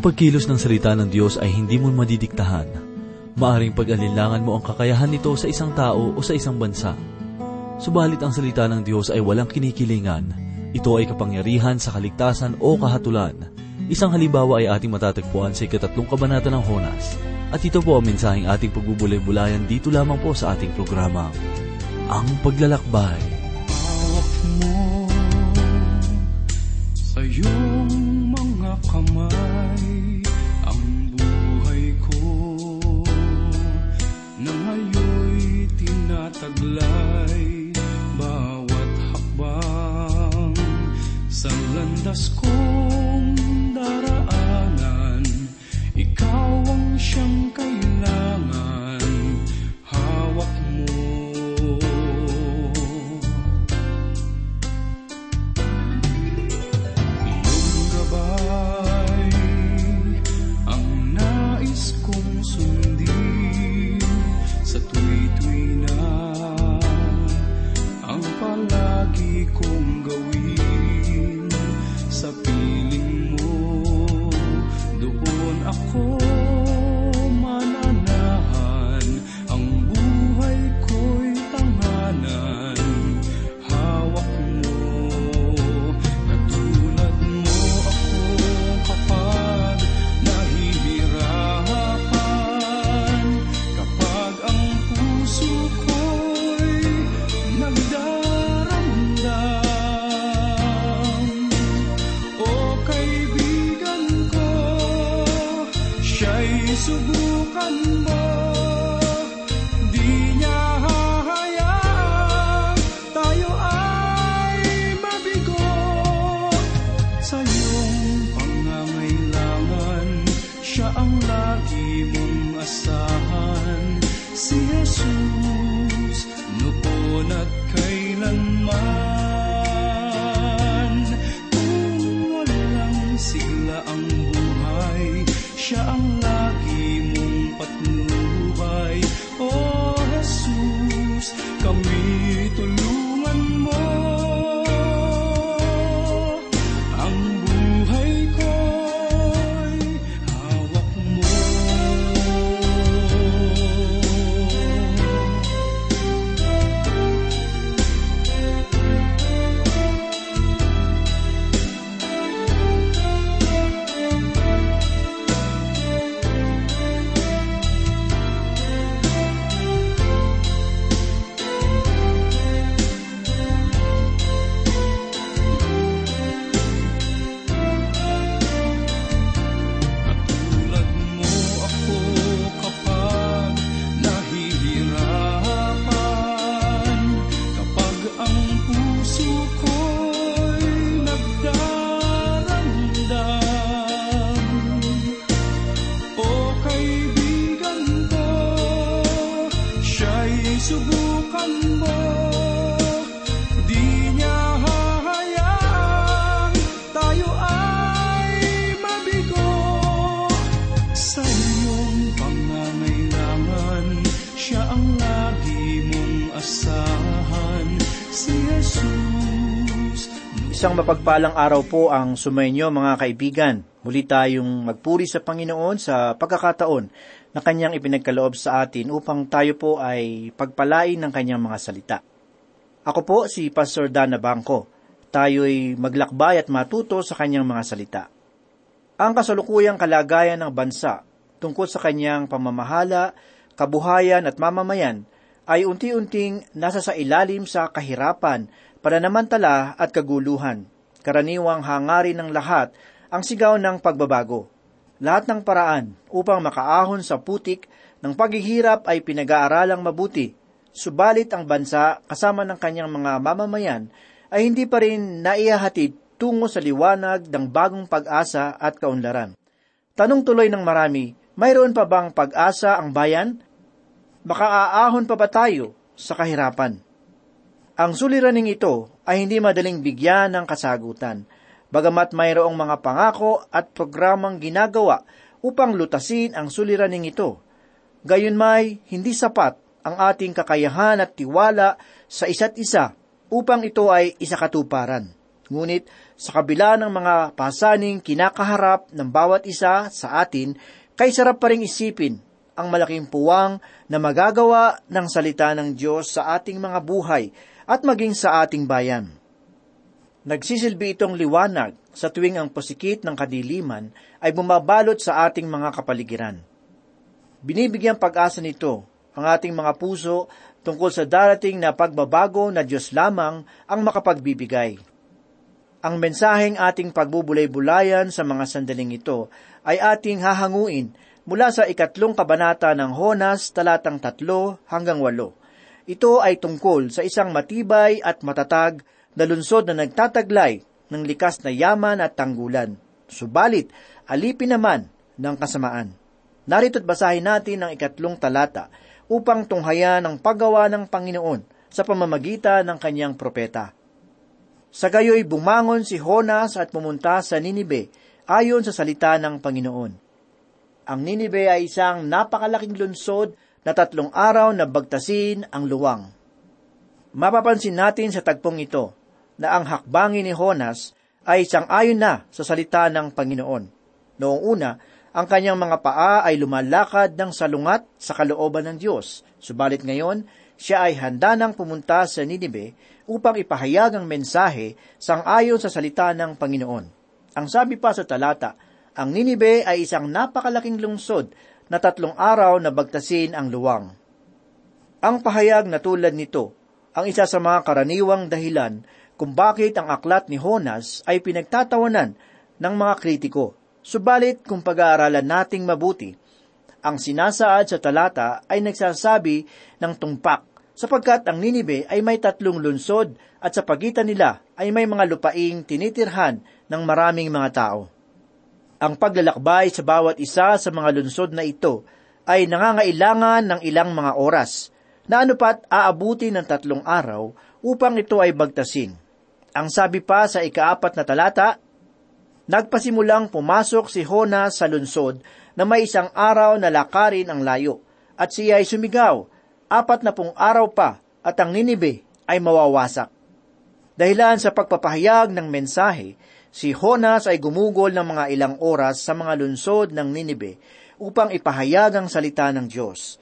Ang pagkilos ng salita ng Diyos ay hindi mo madidiktahan. Maaring pag-alinlangan mo ang kakayahan nito sa isang tao o sa isang bansa. Subalit ang salita ng Diyos ay walang kinikilingan. Ito ay kapangyarihan sa kaligtasan o kahatulan. Isang halimbawa ay ating matatagpuan sa ikatatlong kabanata ng Honas. At ito po ang mensaheng ating pagbubulay-bulayan dito lamang po sa ating programa, Ang Paglalakbay. Hawak ang subukan mo Isang mapagpalang araw po ang sumainyo mga kaibigan. Muli tayong magpuri sa Panginoon sa pagkakataon na kanyang ipinagkaloob sa atin upang tayo po ay pagpalain ng kanyang mga salita. Ako po si Pastor Dana Bangko. Tayo'y maglakbay at matuto sa kanyang mga salita. Ang kasalukuyang kalagayan ng bansa tungkol sa kanyang pamamahala, kabuhayan at mamamayan ay unti-unting nasa sa ilalim sa kahirapan, pananamantala at kaguluhan. Karaniwang hangarin ng lahat ang sigaw ng pagbabago. Lahat ng paraan upang makaahon sa putik ng paghihirap ay pinag-aaralang mabuti. Subalit ang bansa kasama ng kanyang mga mamamayan ay hindi pa rin naihahatid tungo sa liwanag ng bagong pag-asa at kaunlaran. Tanong tuloy ng marami, mayroon pa bang pag-asa ang bayan? Baka aahon pa ba tayo sa kahirapan? Ang suliraning ito ay hindi madaling bigyan ng kasagutan, bagamat mayroong mga pangako at programang ginagawa upang lutasin ang suliraning ito. Gayunmay, hindi sapat ang ating kakayahan at tiwala sa isa't isa upang ito ay isakatuparan. Ngunit sa kabila ng mga pasaning kinakaharap ng bawat isa sa atin, kay sarap pa rin isipin ang malaking puwang na magagawa ng salita ng Diyos sa ating mga buhay at maging sa ating bayan. Nagsisilbi itong liwanag sa tuwing ang pasikit ng kadiliman ay bumabalot sa ating mga kapaligiran. Binibigyan pag-asa nito ang ating mga puso tungkol sa darating na pagbabago na Diyos lamang ang makapagbibigay. Ang mensaheng ating pagbubulay-bulayan sa mga sandaling ito ay ating hahanguin mula sa ikatlong kabanata ng Honas talatang tatlo hanggang walo. Ito ay tungkol sa isang matibay at matatag na lunsod na nagtataglay ng likas na yaman at tanggulan. Subalit, alipin naman ng kasamaan. Narito't basahin natin ang ikatlong talata upang tunghayan ang paggawa ng Panginoon sa pamamagitan ng kanyang propeta. Sa gayoy bumangon si Honas at pumunta sa Ninibe ayon sa salita ng Panginoon. Ang Ninibe ay isang napakalaking lunsod na tatlong araw na bagtasin ang luwang. Mapapansin natin sa tagpong ito na ang hakbangin ni Honas ay isang ayon na sa salita ng Panginoon. Noong una, ang kanyang mga paa ay lumalakad ng salungat sa kalooban ng Diyos. Subalit ngayon, siya ay handa nang pumunta sa Ninibe upang ipahayag ang mensahe sang ayon sa salita ng Panginoon. Ang sabi pa sa talata, ang Ninibe ay isang napakalaking lungsod na tatlong araw na bagtasin ang luwang. Ang pahayag na tulad nito, ang isa sa mga karaniwang dahilan kung bakit ang aklat ni Honas ay pinagtatawanan ng mga kritiko Subalit kung pag-aaralan nating mabuti, ang sinasaad sa talata ay nagsasabi ng tumpak sapagkat ang Ninibe ay may tatlong lunsod at sa pagitan nila ay may mga lupaing tinitirhan ng maraming mga tao. Ang paglalakbay sa bawat isa sa mga lunsod na ito ay nangangailangan ng ilang mga oras na anupat aabuti ng tatlong araw upang ito ay bagtasin. Ang sabi pa sa ikaapat na talata, Nagpasimulang pumasok si Hona sa lunsod na may isang araw na lakarin ang layo, at siya ay sumigaw, apat na pong araw pa, at ang Ninibe ay mawawasak. Dahilan sa pagpapahayag ng mensahe, si Honas ay gumugol ng mga ilang oras sa mga lunsod ng Ninibe upang ipahayag ang salita ng Diyos.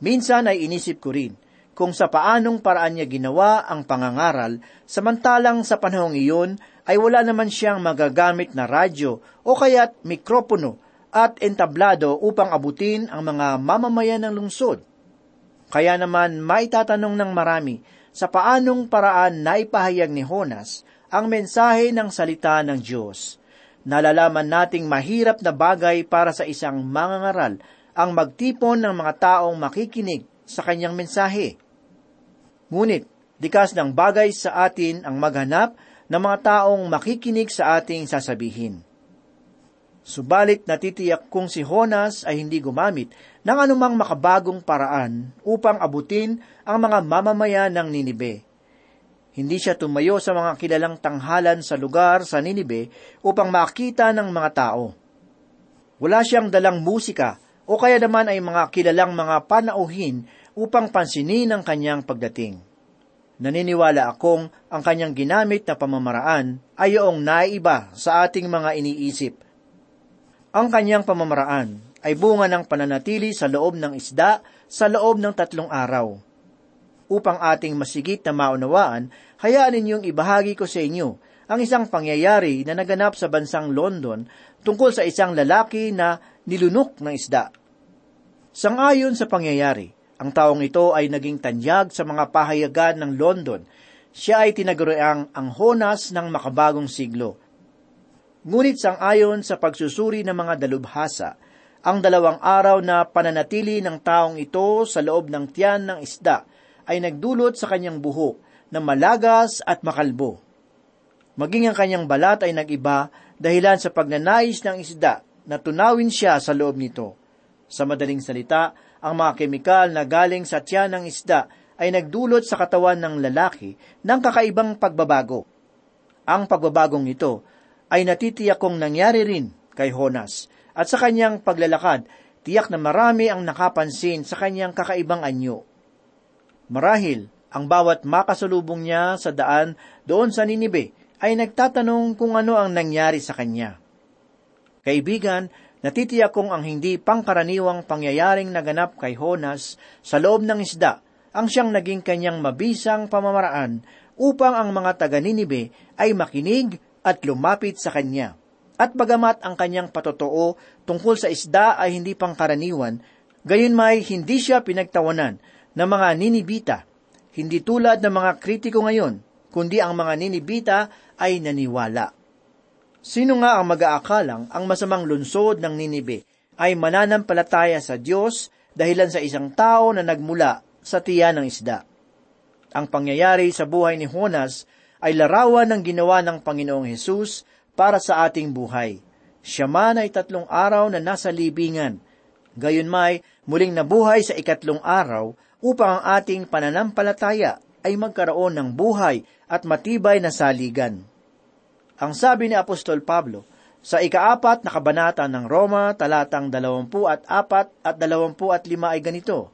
Minsan ay inisip ko rin kung sa paanong paraan niya ginawa ang pangangaral, samantalang sa panahong iyon ay wala naman siyang magagamit na radyo o kaya't mikropono at entablado upang abutin ang mga mamamayan ng lungsod. Kaya naman maitatanong ng marami sa paanong paraan na ipahayag ni Honas ang mensahe ng salita ng Diyos. Nalalaman nating mahirap na bagay para sa isang mangangaral ang magtipon ng mga taong makikinig sa kanyang mensahe. Ngunit, dikas ng bagay sa atin ang maghanap ng mga taong makikinig sa ating sasabihin. Subalit natitiyak kung si Honas ay hindi gumamit ng anumang makabagong paraan upang abutin ang mga mamamayan ng Ninibe. Hindi siya tumayo sa mga kilalang tanghalan sa lugar sa Ninibe upang makita ng mga tao. Wala siyang dalang musika o kaya naman ay mga kilalang mga panauhin upang pansinin ang kanyang pagdating naniniwala akong ang kanyang ginamit na pamamaraan ay yung naiba sa ating mga iniisip. Ang kanyang pamamaraan ay bunga ng pananatili sa loob ng isda sa loob ng tatlong araw. Upang ating masigit na maunawaan, hayaan ninyong ibahagi ko sa inyo ang isang pangyayari na naganap sa bansang London tungkol sa isang lalaki na nilunok ng isda. Sangayon sa pangyayari, ang taong ito ay naging tanyag sa mga pahayagan ng London. Siya ay tinaguriang ang Honas ng makabagong siglo. Ngunit sang ayon sa pagsusuri ng mga dalubhasa, ang dalawang araw na pananatili ng taong ito sa loob ng tiyan ng isda ay nagdulot sa kanyang buhok na malagas at makalbo. Maging ang kanyang balat ay nagiba dahilan sa pagnanais ng isda na tunawin siya sa loob nito. Sa madaling salita, ang mga kemikal na galing sa tiyan ng isda ay nagdulot sa katawan ng lalaki ng kakaibang pagbabago. Ang pagbabagong ito ay natitiyak kong nangyari rin kay Honas at sa kanyang paglalakad, tiyak na marami ang nakapansin sa kanyang kakaibang anyo. Marahil, ang bawat makasalubong niya sa daan doon sa Ninibe ay nagtatanong kung ano ang nangyari sa kanya. Kaibigan, natitiyak kong ang hindi pangkaraniwang pangyayaring naganap kay Honas sa loob ng isda ang siyang naging kanyang mabisang pamamaraan upang ang mga taga Ninibe ay makinig at lumapit sa kanya. At bagamat ang kanyang patotoo tungkol sa isda ay hindi pangkaraniwan, gayon may hindi siya pinagtawanan ng mga Ninibita, hindi tulad ng mga kritiko ngayon, kundi ang mga Ninibita ay naniwala. Sino nga ang mag-aakalang ang masamang lunsod ng Ninibe ay mananampalataya sa Diyos dahilan sa isang tao na nagmula sa tiyan ng isda? Ang pangyayari sa buhay ni Honas ay larawan ng ginawa ng Panginoong Hesus para sa ating buhay. Siya man ay tatlong araw na nasa libingan. Gayon may muling nabuhay sa ikatlong araw upang ang ating pananampalataya ay magkaroon ng buhay at matibay na saligan. Ang sabi ni Apostol Pablo sa ikaapat na kabanata ng Roma talatang 24 at 25 ay ganito,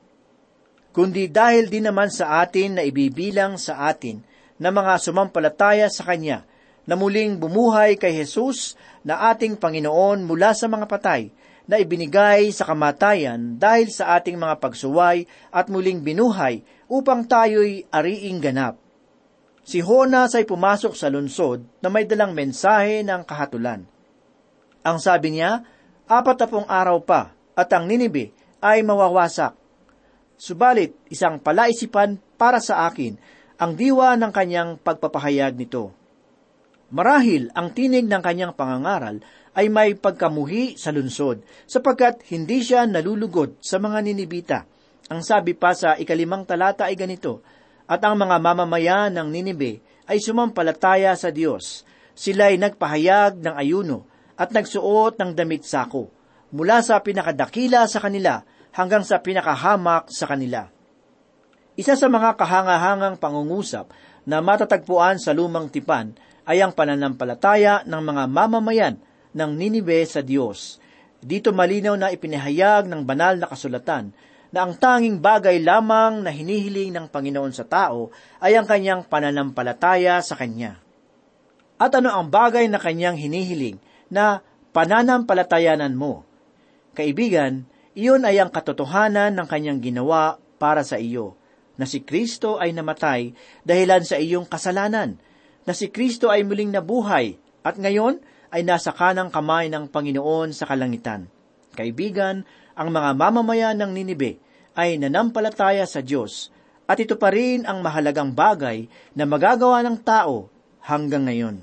Kundi dahil din naman sa atin na ibibilang sa atin na mga sumampalataya sa Kanya, na muling bumuhay kay Jesus na ating Panginoon mula sa mga patay, na ibinigay sa kamatayan dahil sa ating mga pagsuway at muling binuhay upang tayo'y ariing ganap. Si Honas ay pumasok sa lunsod na may dalang mensahe ng kahatulan. Ang sabi niya, apat na pong araw pa at ang Ninibe ay mawawasak. Subalit, isang palaisipan para sa akin ang diwa ng kanyang pagpapahayag nito. Marahil ang tinig ng kanyang pangangaral ay may pagkamuhi sa lunsod, sapagkat hindi siya nalulugod sa mga ninibita. Ang sabi pa sa ikalimang talata ay ganito, at ang mga mamamayan ng Ninibe ay sumampalataya sa Diyos. Sila'y nagpahayag ng ayuno at nagsuot ng damit sako, mula sa pinakadakila sa kanila hanggang sa pinakahamak sa kanila. Isa sa mga kahangahangang pangungusap na matatagpuan sa lumang tipan ay ang pananampalataya ng mga mamamayan ng Ninive sa Diyos. Dito malinaw na ipinahayag ng banal na kasulatan na ang tanging bagay lamang na hinihiling ng Panginoon sa tao ay ang kanyang pananampalataya sa Kanya. At ano ang bagay na kanyang hinihiling na pananampalatayanan mo? Kaibigan, iyon ay ang katotohanan ng kanyang ginawa para sa iyo, na si Kristo ay namatay dahilan sa iyong kasalanan, na si Kristo ay muling nabuhay at ngayon ay nasa kanang kamay ng Panginoon sa kalangitan. Kaibigan, ang mga mamamayan ng Ninibe ay nanampalataya sa Diyos at ito pa rin ang mahalagang bagay na magagawa ng tao hanggang ngayon.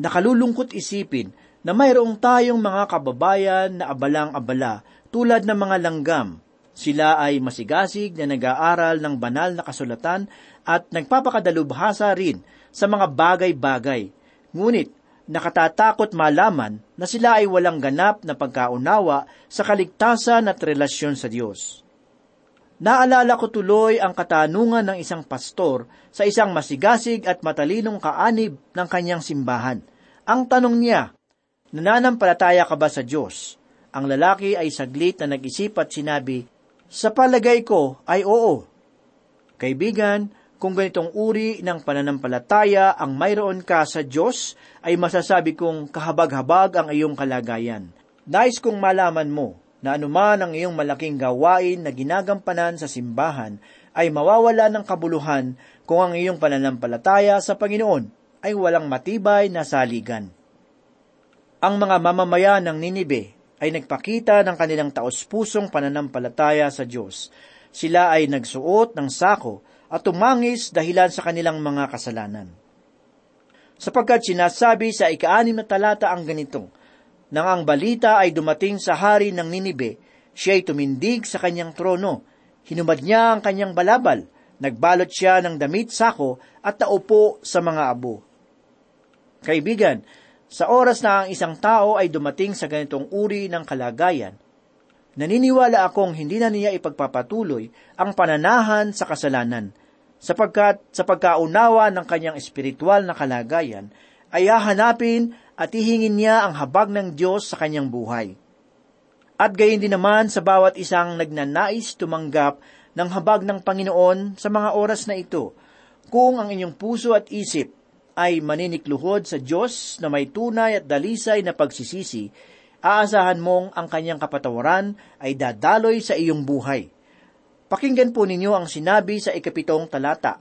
Nakalulungkot isipin na mayroong tayong mga kababayan na abalang-abala tulad ng mga langgam. Sila ay masigasig na nag-aaral ng banal na kasulatan at nagpapakadalubhasa rin sa mga bagay-bagay. Ngunit nakatatakot malaman na sila ay walang ganap na pagkaunawa sa kaligtasan at relasyon sa Diyos. Naalala ko tuloy ang katanungan ng isang pastor sa isang masigasig at matalinong kaanib ng kanyang simbahan. Ang tanong niya, nananampalataya ka ba sa Diyos? Ang lalaki ay saglit na nag-isip at sinabi, Sa palagay ko ay oo. Kaibigan, kung ganitong uri ng pananampalataya ang mayroon ka sa Diyos, ay masasabi kong kahabag-habag ang iyong kalagayan. Nais kong malaman mo na anuman ang iyong malaking gawain na ginagampanan sa simbahan ay mawawala ng kabuluhan kung ang iyong pananampalataya sa Panginoon ay walang matibay na saligan. Ang mga mamamayan ng Ninibe ay nagpakita ng kanilang taos-pusong pananampalataya sa Diyos. Sila ay nagsuot ng sako at tumangis dahilan sa kanilang mga kasalanan. Sapagkat sinasabi sa ikaanim na talata ang ganito, nang ang balita ay dumating sa hari ng Ninibe, siya ay tumindig sa kanyang trono. Hinumad niya ang kanyang balabal, nagbalot siya ng damit sako at naupo sa mga abo. Kaibigan, sa oras na ang isang tao ay dumating sa ganitong uri ng kalagayan, naniniwala akong hindi na niya ipagpapatuloy ang pananahan sa kasalanan, sapagkat sa pagkaunawa ng kanyang espiritual na kalagayan, ay hahanapin at hihingin niya ang habag ng Diyos sa kanyang buhay. At gayon din naman sa bawat isang nagnanais tumanggap ng habag ng Panginoon sa mga oras na ito, kung ang inyong puso at isip ay maninikluhod sa Diyos na may tunay at dalisay na pagsisisi, aasahan mong ang kanyang kapatawaran ay dadaloy sa iyong buhay. Pakinggan po ninyo ang sinabi sa ikapitong talata.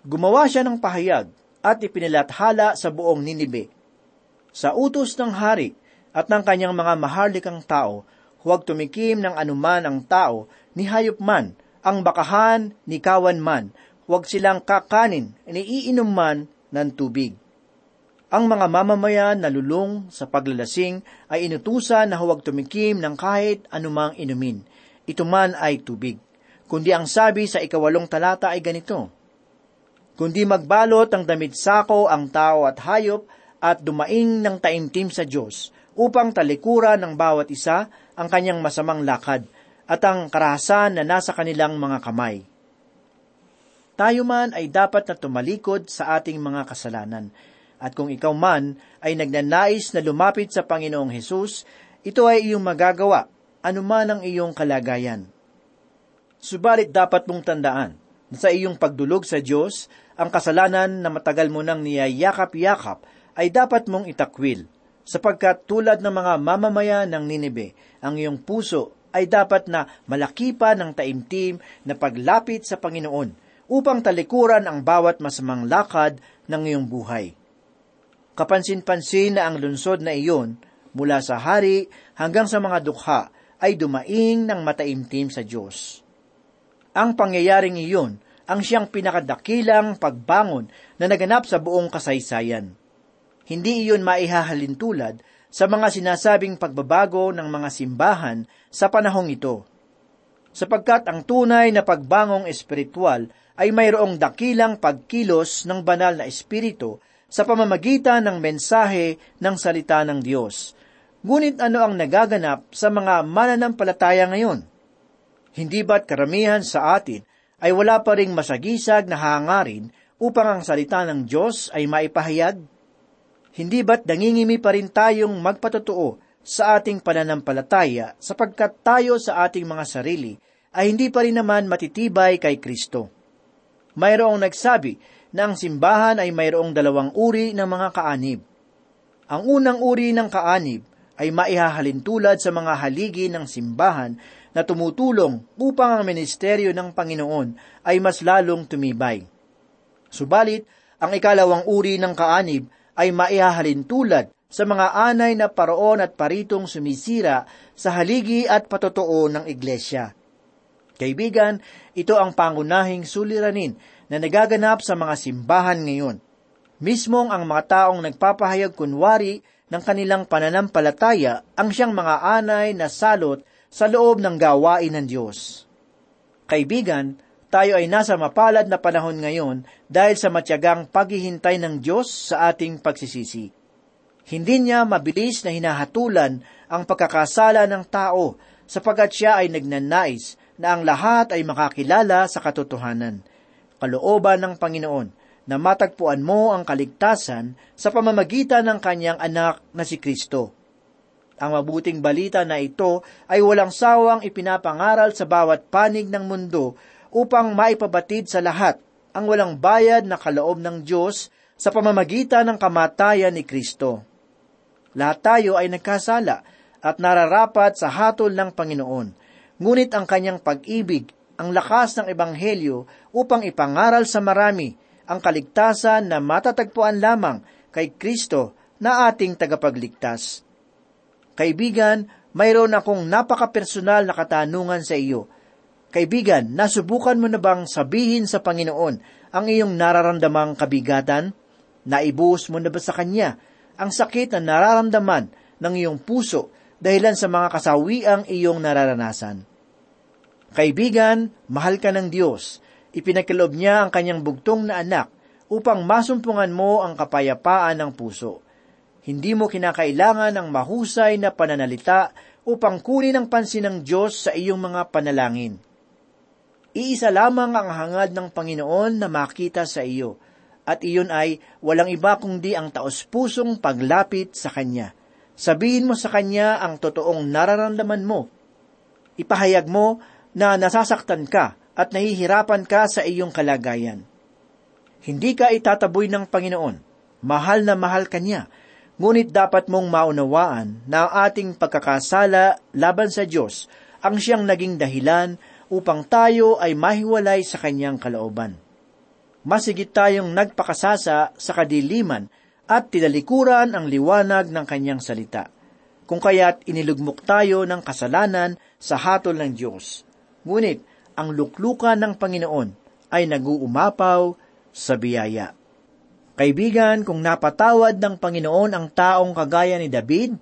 Gumawa siya ng pahayag at ipinilathala sa buong Ninibe. Sa utos ng hari at ng kanyang mga maharlikang tao, huwag tumikim ng anuman ang tao, ni hayop man, ang bakahan, ni kawan man, huwag silang kakanin, ni iinom man ng tubig. Ang mga mamamayan na lulong sa paglalasing ay inutusan na huwag tumikim ng kahit anumang inumin. Ito man ay tubig. Kundi ang sabi sa ikawalong talata ay ganito, Kundi magbalot ang damit sako ang tao at hayop at dumaing ng taimtim sa Diyos upang talikuran ng bawat isa ang kanyang masamang lakad at ang karahasan na nasa kanilang mga kamay. Tayo man ay dapat na tumalikod sa ating mga kasalanan. At kung ikaw man ay nagnanais na lumapit sa Panginoong Hesus, ito ay iyong magagawa, anuman ang iyong kalagayan. Subalit dapat mong tandaan na sa iyong pagdulog sa Diyos, ang kasalanan na matagal mo nang niyayakap-yakap ay dapat mong itakwil, sapagkat tulad ng mga mamamayan ng Ninibe, ang iyong puso ay dapat na malaki pa ng taimtim na paglapit sa Panginoon upang talikuran ang bawat masamang lakad ng iyong buhay. Kapansin-pansin na ang lunsod na iyon, mula sa hari hanggang sa mga dukha, ay dumaing ng mataimtim sa Diyos. Ang pangyayaring iyon ang siyang pinakadakilang pagbangon na naganap sa buong kasaysayan. Hindi iyon maihahalintulad sa mga sinasabing pagbabago ng mga simbahan sa panahong ito. Sapagkat ang tunay na pagbangong espiritual ay mayroong dakilang pagkilos ng banal na espiritu sa pamamagitan ng mensahe ng salita ng Diyos. Ngunit ano ang nagaganap sa mga mananampalataya ngayon? Hindi ba't karamihan sa atin ay wala pa ring masagisag na hangarin upang ang salita ng Diyos ay maipahayag? Hindi ba't nangingimi pa rin tayong magpatotoo sa ating pananampalataya sapagkat tayo sa ating mga sarili ay hindi pa rin naman matitibay kay Kristo? Mayroong nagsabi na ang simbahan ay mayroong dalawang uri ng mga kaanib. Ang unang uri ng kaanib ay maihahalintulad sa mga haligi ng simbahan na tumutulong upang ang ministeryo ng Panginoon ay mas lalong tumibay. Subalit, ang ikalawang uri ng kaanib ay maihahalin tulad sa mga anay na paroon at paritong sumisira sa haligi at patotoo ng iglesia. Kaibigan, ito ang pangunahing suliranin na nagaganap sa mga simbahan ngayon. Mismong ang mga taong nagpapahayag kunwari ng kanilang pananampalataya ang siyang mga anay na salot sa loob ng gawain ng Diyos. Kaibigan, tayo ay nasa mapalad na panahon ngayon dahil sa matyagang paghihintay ng Diyos sa ating pagsisisi. Hindi niya mabilis na hinahatulan ang pagkakasala ng tao sapagat siya ay nagnanais na ang lahat ay makakilala sa katotohanan. Kalooban ng Panginoon na matagpuan mo ang kaligtasan sa pamamagitan ng kanyang anak na si Kristo. Ang mabuting balita na ito ay walang sawang ipinapangaral sa bawat panig ng mundo upang maipabatid sa lahat ang walang bayad na kaloob ng Diyos sa pamamagitan ng kamatayan ni Kristo. Lahat tayo ay nagkasala at nararapat sa hatol ng Panginoon. Ngunit ang kanyang pag-ibig, ang lakas ng Ebanghelyo upang ipangaral sa marami ang kaligtasan na matatagpuan lamang kay Kristo na ating tagapagligtas. Kaibigan, mayroon akong napaka-personal na katanungan sa iyo. Kaibigan, nasubukan mo na bang sabihin sa Panginoon ang iyong nararamdamang kabigatan? Naibuhos mo na ba sa Kanya ang sakit na nararamdaman ng iyong puso dahilan sa mga kasawiang iyong nararanasan? Kaibigan, mahal ka ng Diyos. Ipinagkaloob niya ang kanyang bugtong na anak upang masumpungan mo ang kapayapaan ng puso. Hindi mo kinakailangan ng mahusay na pananalita upang kunin ang pansin ng Diyos sa iyong mga panalangin. Iisa lamang ang hangad ng Panginoon na makita sa iyo, at iyon ay walang iba kundi ang taos-pusong paglapit sa Kanya. Sabihin mo sa Kanya ang totoong nararamdaman mo. Ipahayag mo na nasasaktan ka at nahihirapan ka sa iyong kalagayan. Hindi ka itataboy ng Panginoon Mahal na mahal ka niya. Ngunit dapat mong maunawaan na ating pagkakasala laban sa Diyos ang siyang naging dahilan upang tayo ay mahiwalay sa kanyang kalooban. Masigit tayong nagpakasasa sa kadiliman at tinalikuran ang liwanag ng kanyang salita. Kung kaya't inilugmok tayo ng kasalanan sa hatol ng Diyos. Ngunit ang luklukan ng Panginoon ay naguumapaw sa biyaya. Kaibigan, kung napatawad ng Panginoon ang taong kagaya ni David,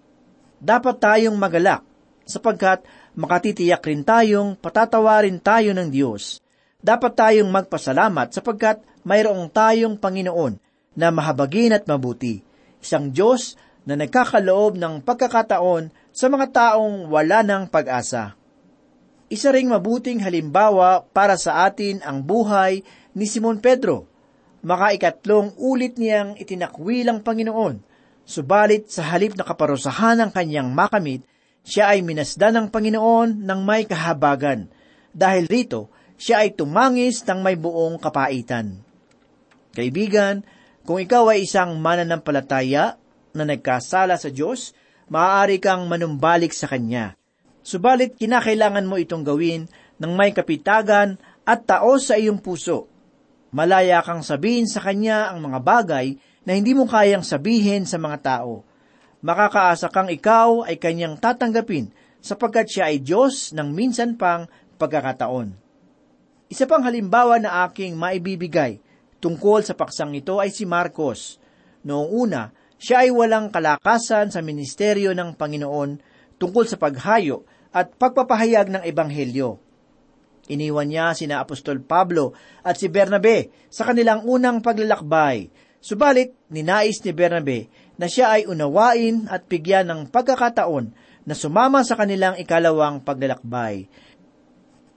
dapat tayong magalak sapagkat makatitiyak rin tayong patatawarin tayo ng Diyos. Dapat tayong magpasalamat sapagkat mayroong tayong Panginoon na mahabagin at mabuti. Isang Diyos na nagkakaloob ng pagkakataon sa mga taong wala ng pag-asa. Isa ring mabuting halimbawa para sa atin ang buhay ni Simon Pedro. Makaikatlong ulit niyang itinakwil ang Panginoon, subalit sa halip na kaparusahan ng kanyang makamit, siya ay minasdan ng Panginoon ng may kahabagan. Dahil rito, siya ay tumangis ng may buong kapaitan. Kaibigan, kung ikaw ay isang mananampalataya na nagkasala sa Diyos, maaari kang manumbalik sa Kanya. Subalit kinakailangan mo itong gawin ng may kapitagan at taos sa iyong puso. Malaya kang sabihin sa Kanya ang mga bagay na hindi mo kayang sabihin sa mga tao makakaasa kang ikaw ay kanyang tatanggapin sapagkat siya ay Diyos ng minsan pang pagkakataon. Isa pang halimbawa na aking maibibigay tungkol sa paksang ito ay si Marcos. Noong una, siya ay walang kalakasan sa ministeryo ng Panginoon tungkol sa paghayo at pagpapahayag ng Ebanghelyo. Iniwan niya sina Apostol Pablo at si Bernabe sa kanilang unang paglalakbay. Subalit, ninais ni Bernabe na siya ay unawain at bigyan ng pagkakataon na sumama sa kanilang ikalawang paglalakbay.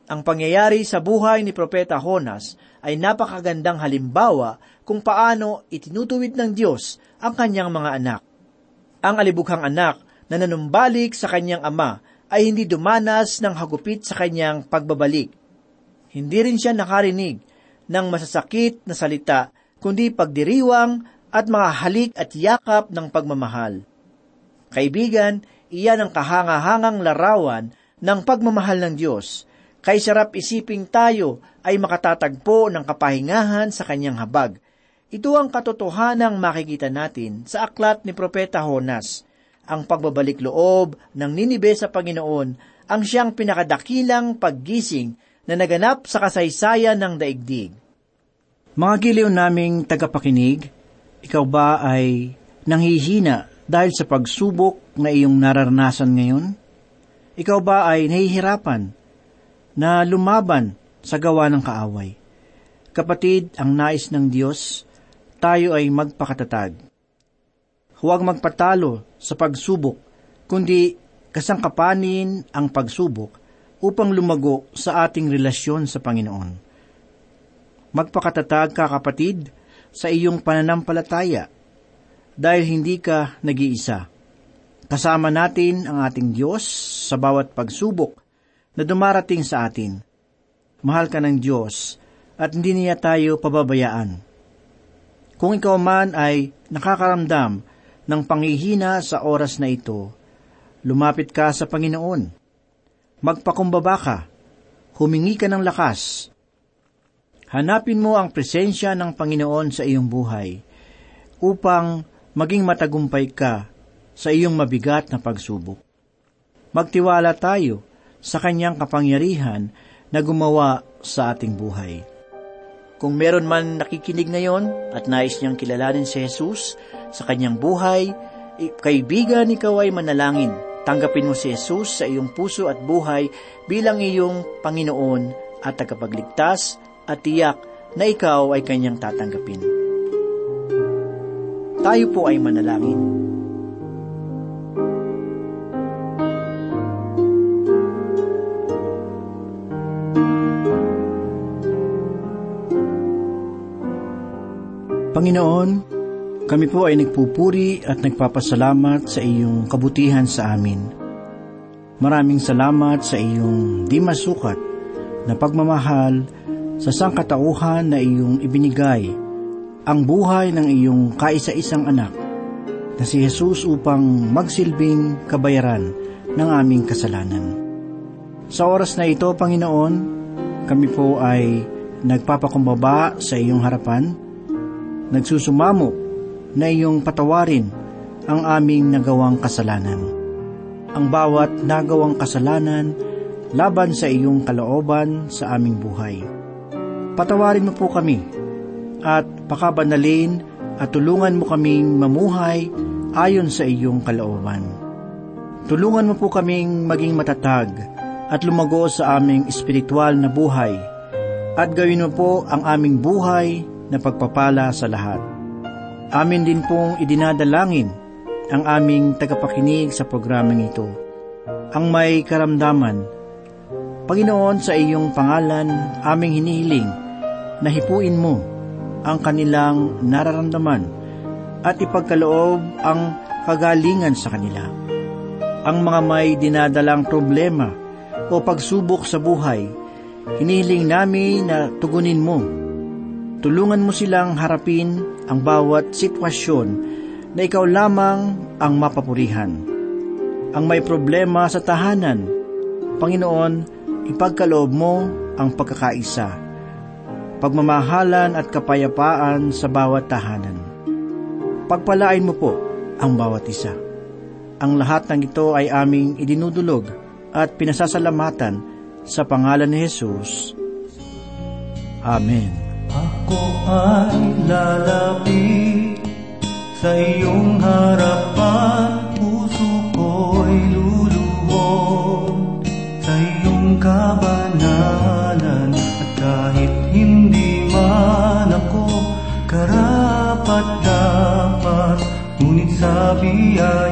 Ang pangyayari sa buhay ni Propeta Honas ay napakagandang halimbawa kung paano itinutuwid ng Diyos ang kanyang mga anak. Ang alibughang anak na nanumbalik sa kanyang ama ay hindi dumanas ng hagupit sa kanyang pagbabalik. Hindi rin siya nakarinig ng masasakit na salita, kundi pagdiriwang at mga halik at yakap ng pagmamahal. Kaibigan, iyan ang kahangahangang larawan ng pagmamahal ng Diyos. Kay sarap isiping tayo ay makatatagpo ng kapahingahan sa kanyang habag. Ito ang katotohanang makikita natin sa aklat ni Propeta Honas. Ang pagbabalik loob ng Ninibe sa Panginoon ang siyang pinakadakilang paggising na naganap sa kasaysayan ng daigdig. Mga giliw naming tagapakinig, ikaw ba ay nanghihina dahil sa pagsubok na iyong nararanasan ngayon? Ikaw ba ay nahihirapan na lumaban sa gawa ng kaaway? Kapatid, ang nais ng Diyos, tayo ay magpakatatag. Huwag magpatalo sa pagsubok, kundi kasangkapanin ang pagsubok upang lumago sa ating relasyon sa Panginoon. Magpakatatag ka kapatid, sa iyong pananampalataya dahil hindi ka nag-iisa. Kasama natin ang ating Diyos sa bawat pagsubok na dumarating sa atin. Mahal ka ng Diyos at hindi niya tayo pababayaan. Kung ikaw man ay nakakaramdam ng panghihina sa oras na ito, lumapit ka sa Panginoon. Magpakumbaba ka, humingi ka ng lakas, Hanapin mo ang presensya ng Panginoon sa iyong buhay upang maging matagumpay ka sa iyong mabigat na pagsubok. Magtiwala tayo sa kanyang kapangyarihan na gumawa sa ating buhay. Kung meron man nakikinig ngayon at nais niyang kilalanin si Jesus sa kanyang buhay, kaibigan ikaw ay manalangin. Tanggapin mo si Jesus sa iyong puso at buhay bilang iyong Panginoon at tagapagligtas at tiyak na ikaw ay kanyang tatanggapin. Tayo po ay manalangin. Panginoon, kami po ay nagpupuri at nagpapasalamat sa iyong kabutihan sa amin. Maraming salamat sa iyong di masukat na pagmamahal sa sangkatauhan na iyong ibinigay ang buhay ng iyong kaisa-isang anak na si Jesus upang magsilbing kabayaran ng aming kasalanan. Sa oras na ito, Panginoon, kami po ay nagpapakumbaba sa iyong harapan, nagsusumamo na iyong patawarin ang aming nagawang kasalanan. Ang bawat nagawang kasalanan laban sa iyong kalooban sa aming buhay. Patawarin mo po kami at pakabanalin at tulungan mo kaming mamuhay ayon sa iyong kalooban. Tulungan mo po kaming maging matatag at lumago sa aming espiritual na buhay at gawin mo po ang aming buhay na pagpapala sa lahat. Amin din pong idinadalangin ang aming tagapakinig sa programang ito. Ang may karamdaman, Panginoon sa iyong pangalan aming hinihiling na hipuin mo ang kanilang nararamdaman at ipagkaloob ang kagalingan sa kanila. Ang mga may dinadalang problema o pagsubok sa buhay, hinihiling namin na tugunin mo. Tulungan mo silang harapin ang bawat sitwasyon na ikaw lamang ang mapapurihan. Ang may problema sa tahanan, Panginoon, ipagkaloob mo ang pagkakaisa, pagmamahalan at kapayapaan sa bawat tahanan. Pagpalain mo po ang bawat isa. Ang lahat ng ito ay aming idinudulog at pinasasalamatan sa pangalan ni Jesus. Amen. Ako ay lalapit sa iyong harapan, puso ko'y luluhod sa iyong kabanalan. At kahit hindi man ako karapat dapat, ngunit sa biyaya